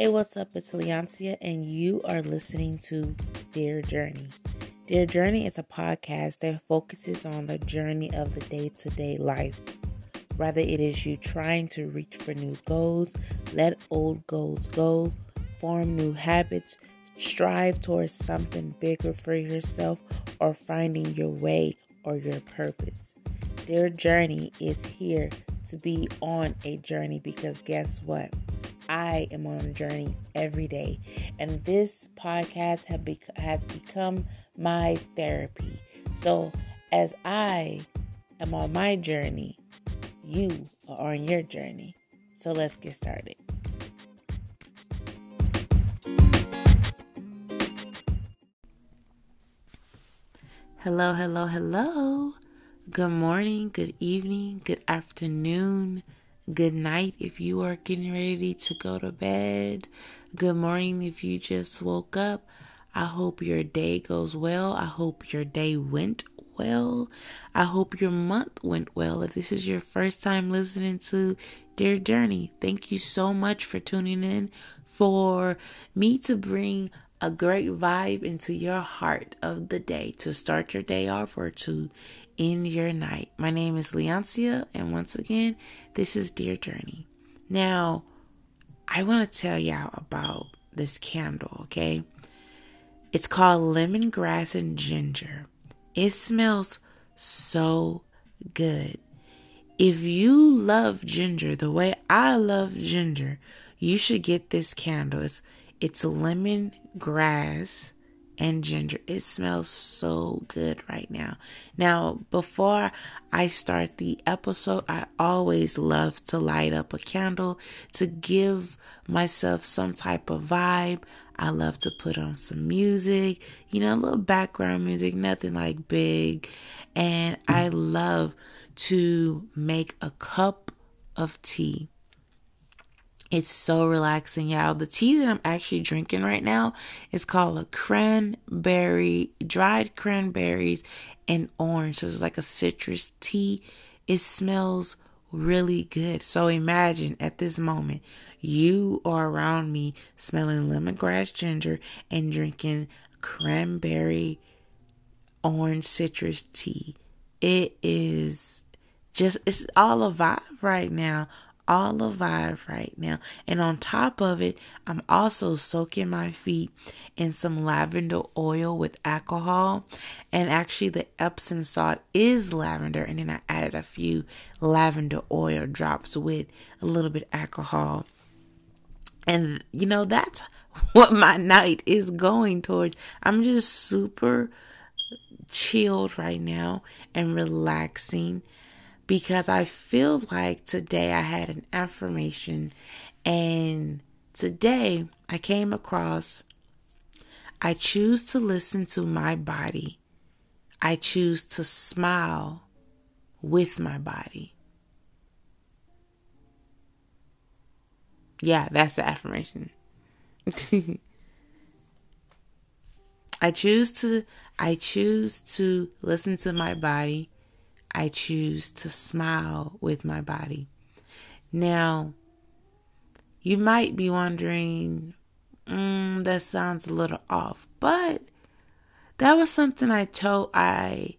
Hey, what's up? It's Leoncia, and you are listening to Dear Journey. Dear Journey is a podcast that focuses on the journey of the day to day life. Rather, it is you trying to reach for new goals, let old goals go, form new habits, strive towards something bigger for yourself, or finding your way or your purpose. Dear Journey is here to be on a journey because guess what? I am on a journey every day, and this podcast have has become my therapy. So, as I am on my journey, you are on your journey. So, let's get started. Hello, hello, hello. Good morning, good evening, good afternoon, good night if you are getting ready to go to bed. Good morning if you just woke up. I hope your day goes well. I hope your day went well. I hope your month went well. If this is your first time listening to Dear Journey, thank you so much for tuning in for me to bring a great vibe into your heart of the day to start your day off or to end your night. My name is Leoncia, and once again, this is Dear Journey. Now, I want to tell y'all about this candle, okay? It's called lemongrass and ginger. It smells so good. If you love ginger the way I love ginger, you should get this candle. It's, it's lemon grass and ginger. It smells so good right now. Now, before I start the episode, I always love to light up a candle to give myself some type of vibe. I love to put on some music, you know, a little background music, nothing like big. And I love to make a cup of tea it's so relaxing, y'all. The tea that I'm actually drinking right now is called a cranberry, dried cranberries and orange. So it's like a citrus tea. It smells really good. So imagine at this moment, you are around me smelling lemongrass ginger and drinking cranberry orange citrus tea. It is just, it's all a vibe right now all alive right now. And on top of it, I'm also soaking my feet in some lavender oil with alcohol. And actually, the Epsom salt is lavender. And then I added a few lavender oil drops with a little bit alcohol. And you know, that's what my night is going towards. I'm just super chilled right now and relaxing because I feel like today I had an affirmation and today I came across I choose to listen to my body. I choose to smile with my body. Yeah, that's the affirmation. I choose to I choose to listen to my body I choose to smile with my body. Now, you might be wondering, mm, that sounds a little off, but that was something I told I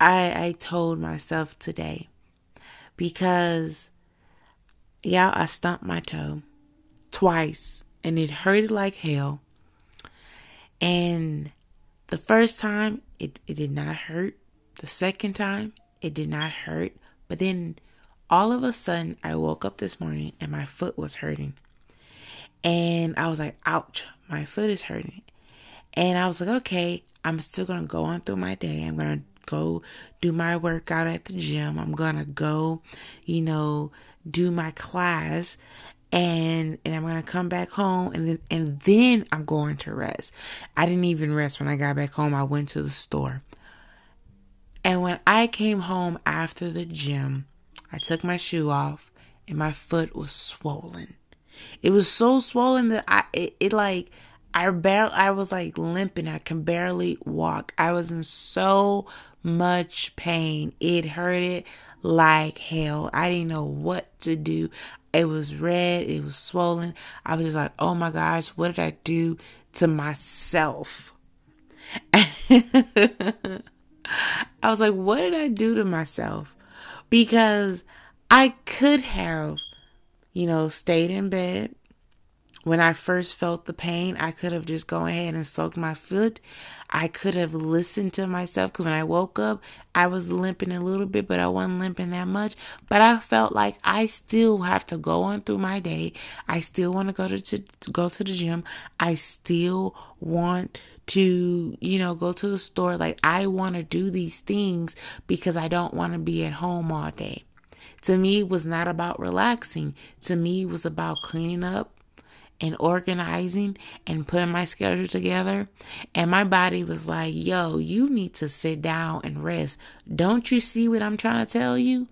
I I told myself today because yeah, I stumped my toe twice and it hurted like hell. And the first time it, it did not hurt. The second time it did not hurt. But then all of a sudden, I woke up this morning and my foot was hurting. And I was like, ouch, my foot is hurting. And I was like, okay, I'm still going to go on through my day. I'm going to go do my workout at the gym. I'm going to go, you know, do my class and and I'm gonna come back home and then and then I'm going to rest. I didn't even rest when I got back home. I went to the store. And when I came home after the gym, I took my shoe off and my foot was swollen. It was so swollen that I, it, it like, I barely, I was like limping. I can barely walk. I was in so much pain. It hurted like hell. I didn't know what to do. It was red. It was swollen. I was just like, oh my gosh, what did I do to myself? I was like, what did I do to myself? Because I could have, you know, stayed in bed. When I first felt the pain, I could have just gone ahead and soaked my foot. I could have listened to myself because when I woke up, I was limping a little bit, but I wasn't limping that much. But I felt like I still have to go on through my day. I still want to go to, to, go to the gym. I still want to, you know, go to the store. Like I want to do these things because I don't want to be at home all day. To me, it was not about relaxing. To me, it was about cleaning up and organizing and putting my schedule together. And my body was like, yo, you need to sit down and rest. Don't you see what I'm trying to tell you?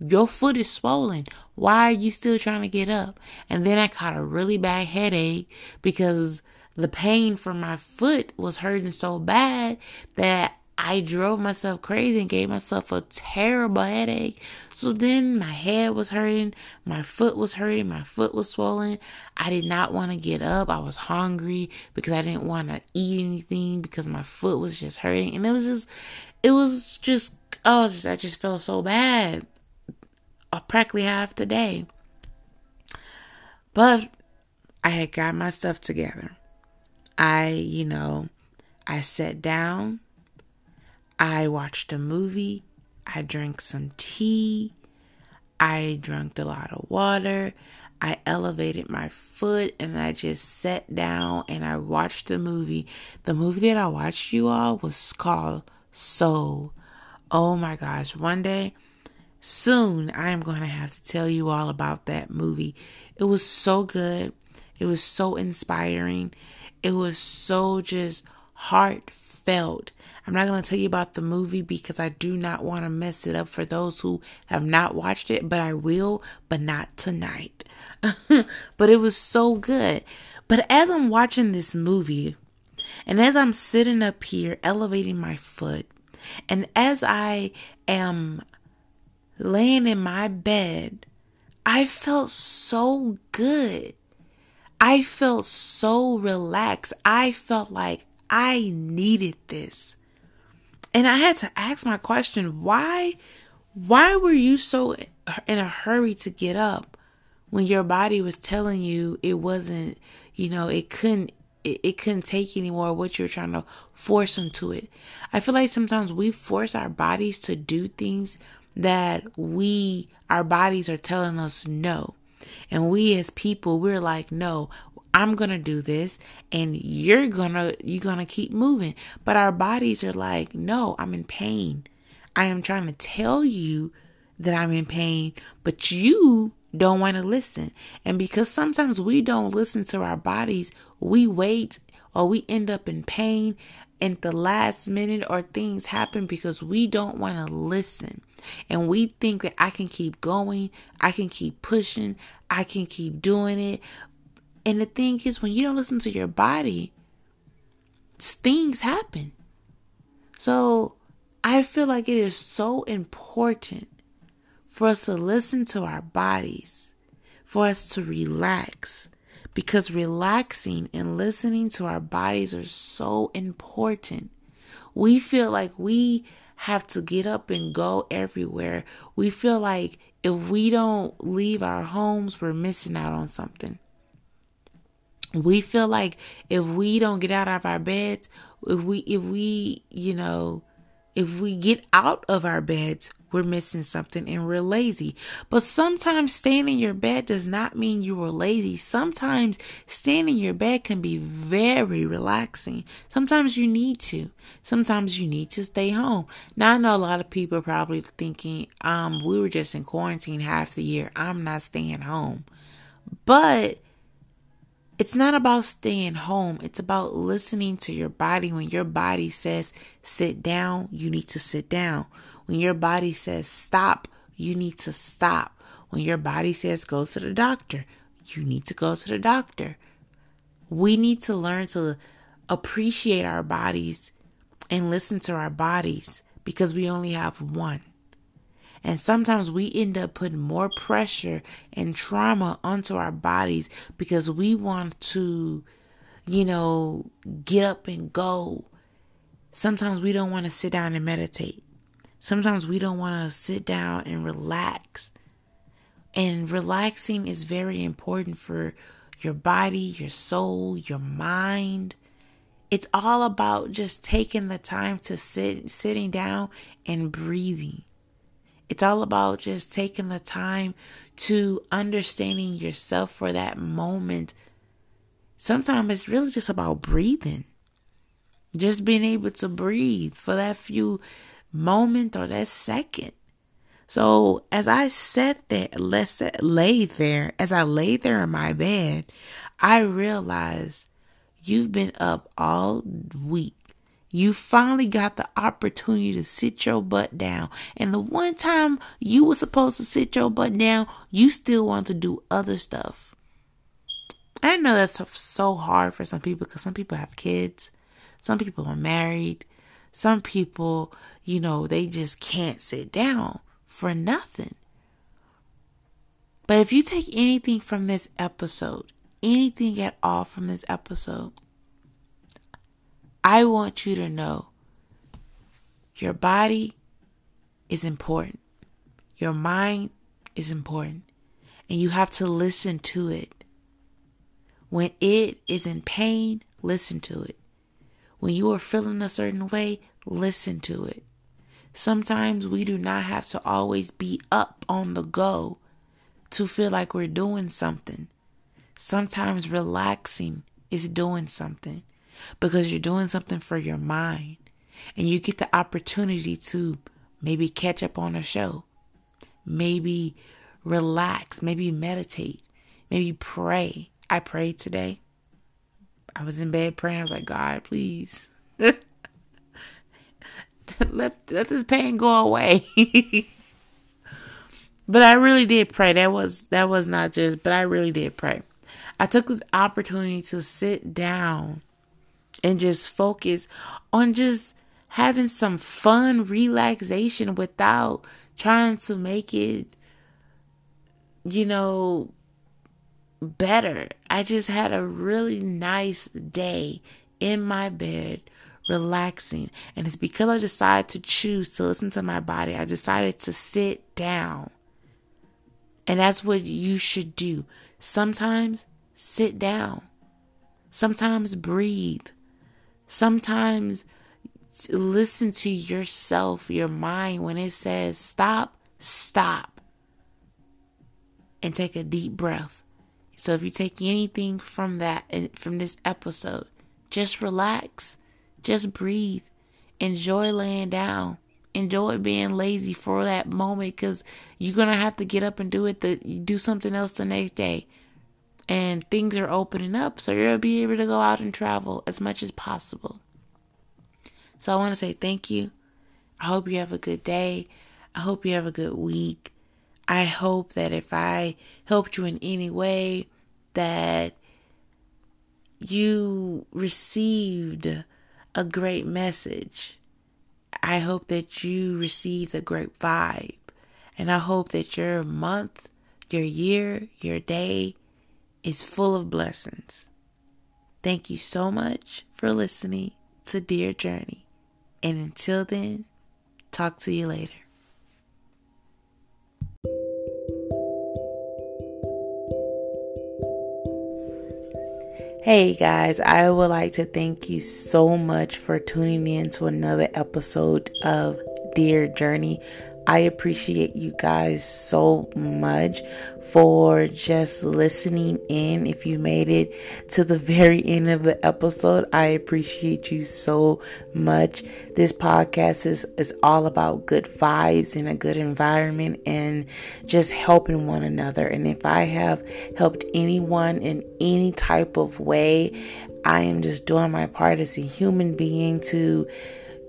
Your foot is swollen. Why are you still trying to get up? And then I caught a really bad headache because the pain from my foot was hurting so bad that I drove myself crazy and gave myself a terrible headache. So then my head was hurting, my foot was hurting, my foot was swollen. I did not want to get up. I was hungry because I didn't want to eat anything because my foot was just hurting. And it was just, it was just, oh, just, I just felt so bad uh, practically half the day. But I had got my stuff together. I, you know, I sat down I watched a movie. I drank some tea. I drank a lot of water. I elevated my foot and I just sat down and I watched the movie. The movie that I watched, you all, was called Soul. Oh my gosh. One day, soon, I am going to have to tell you all about that movie. It was so good. It was so inspiring. It was so just heartfelt. I'm not going to tell you about the movie because I do not want to mess it up for those who have not watched it, but I will, but not tonight. but it was so good. But as I'm watching this movie, and as I'm sitting up here elevating my foot, and as I am laying in my bed, I felt so good. I felt so relaxed. I felt like I needed this. And I had to ask my question, why why were you so in a hurry to get up when your body was telling you it wasn't, you know, it couldn't it, couldn't take anymore what you're trying to force into it. I feel like sometimes we force our bodies to do things that we our bodies are telling us no. And we as people, we're like, no, I'm going to do this and you're going to you're going to keep moving. But our bodies are like, "No, I'm in pain. I am trying to tell you that I'm in pain, but you don't want to listen." And because sometimes we don't listen to our bodies, we wait or we end up in pain in the last minute or things happen because we don't want to listen. And we think that I can keep going, I can keep pushing, I can keep doing it. And the thing is, when you don't listen to your body, things happen. So I feel like it is so important for us to listen to our bodies, for us to relax, because relaxing and listening to our bodies are so important. We feel like we have to get up and go everywhere. We feel like if we don't leave our homes, we're missing out on something we feel like if we don't get out of our beds, if we if we, you know, if we get out of our beds, we're missing something and we're lazy. But sometimes staying in your bed does not mean you were lazy. Sometimes staying in your bed can be very relaxing. Sometimes you need to. Sometimes you need to stay home. Now I know a lot of people are probably thinking, um, we were just in quarantine half the year. I'm not staying home. But it's not about staying home. It's about listening to your body. When your body says sit down, you need to sit down. When your body says stop, you need to stop. When your body says go to the doctor, you need to go to the doctor. We need to learn to appreciate our bodies and listen to our bodies because we only have one. And sometimes we end up putting more pressure and trauma onto our bodies because we want to, you know, get up and go. Sometimes we don't want to sit down and meditate. Sometimes we don't want to sit down and relax. And relaxing is very important for your body, your soul, your mind. It's all about just taking the time to sit sitting down and breathing. It's all about just taking the time to understanding yourself for that moment. Sometimes it's really just about breathing. Just being able to breathe for that few moment or that second. So as I sat there, let's lay there, as I lay there in my bed, I realized you've been up all week. You finally got the opportunity to sit your butt down. And the one time you were supposed to sit your butt down, you still want to do other stuff. I know that's so hard for some people because some people have kids, some people are married, some people, you know, they just can't sit down for nothing. But if you take anything from this episode, anything at all from this episode, I want you to know your body is important, your mind is important, and you have to listen to it. When it is in pain, listen to it. When you are feeling a certain way, listen to it. Sometimes we do not have to always be up on the go to feel like we're doing something. Sometimes relaxing is doing something because you're doing something for your mind and you get the opportunity to maybe catch up on a show, maybe relax, maybe meditate, maybe pray. I prayed today. I was in bed praying. I was like, God, please. let let this pain go away. but I really did pray. That was that was not just, but I really did pray. I took this opportunity to sit down and just focus on just having some fun relaxation without trying to make it you know better. I just had a really nice day in my bed relaxing. And it's because I decided to choose to listen to my body. I decided to sit down. And that's what you should do. Sometimes sit down. Sometimes breathe. Sometimes listen to yourself, your mind, when it says stop, stop. And take a deep breath. So if you take anything from that, eh, from this episode, just relax just breathe. Enjoy laying down. Enjoy being lazy for that moment because you're going to have to get up and do it, the, do something else the next day. And things are opening up, so you'll be able to go out and travel as much as possible. So I want to say thank you. I hope you have a good day. I hope you have a good week. I hope that if I helped you in any way, that you received a great message. I hope that you received a great vibe. And I hope that your month, your year, your day is full of blessings. Thank you so much for listening to Dear Journey. And until then, talk to you later. Hey guys, I would like to thank you so much for tuning in to another episode of Dear Journey. I appreciate you guys so much for just listening in. If you made it to the very end of the episode, I appreciate you so much. This podcast is, is all about good vibes and a good environment and just helping one another. And if I have helped anyone in any type of way, I am just doing my part as a human being to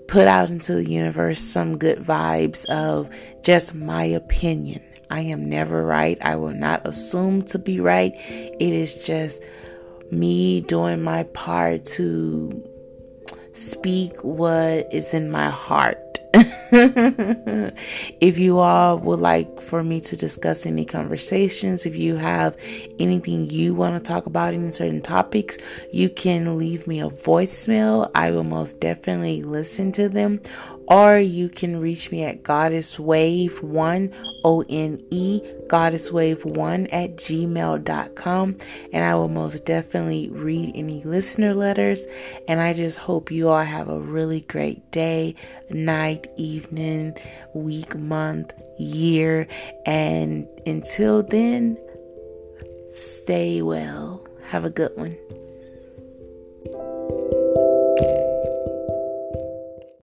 put out into the universe some good vibes of just my opinion. I am never right. I will not assume to be right. It is just me doing my part to speak what is in my heart. if you all would like for me to discuss any conversations, if you have anything you want to talk about, any certain topics, you can leave me a voicemail. I will most definitely listen to them. Or you can reach me at goddess wave 1 o-n-e goddess wave 1 at gmail.com and i will most definitely read any listener letters. And i just hope you all have a really great day night evening week month year and until then stay well. Have a good one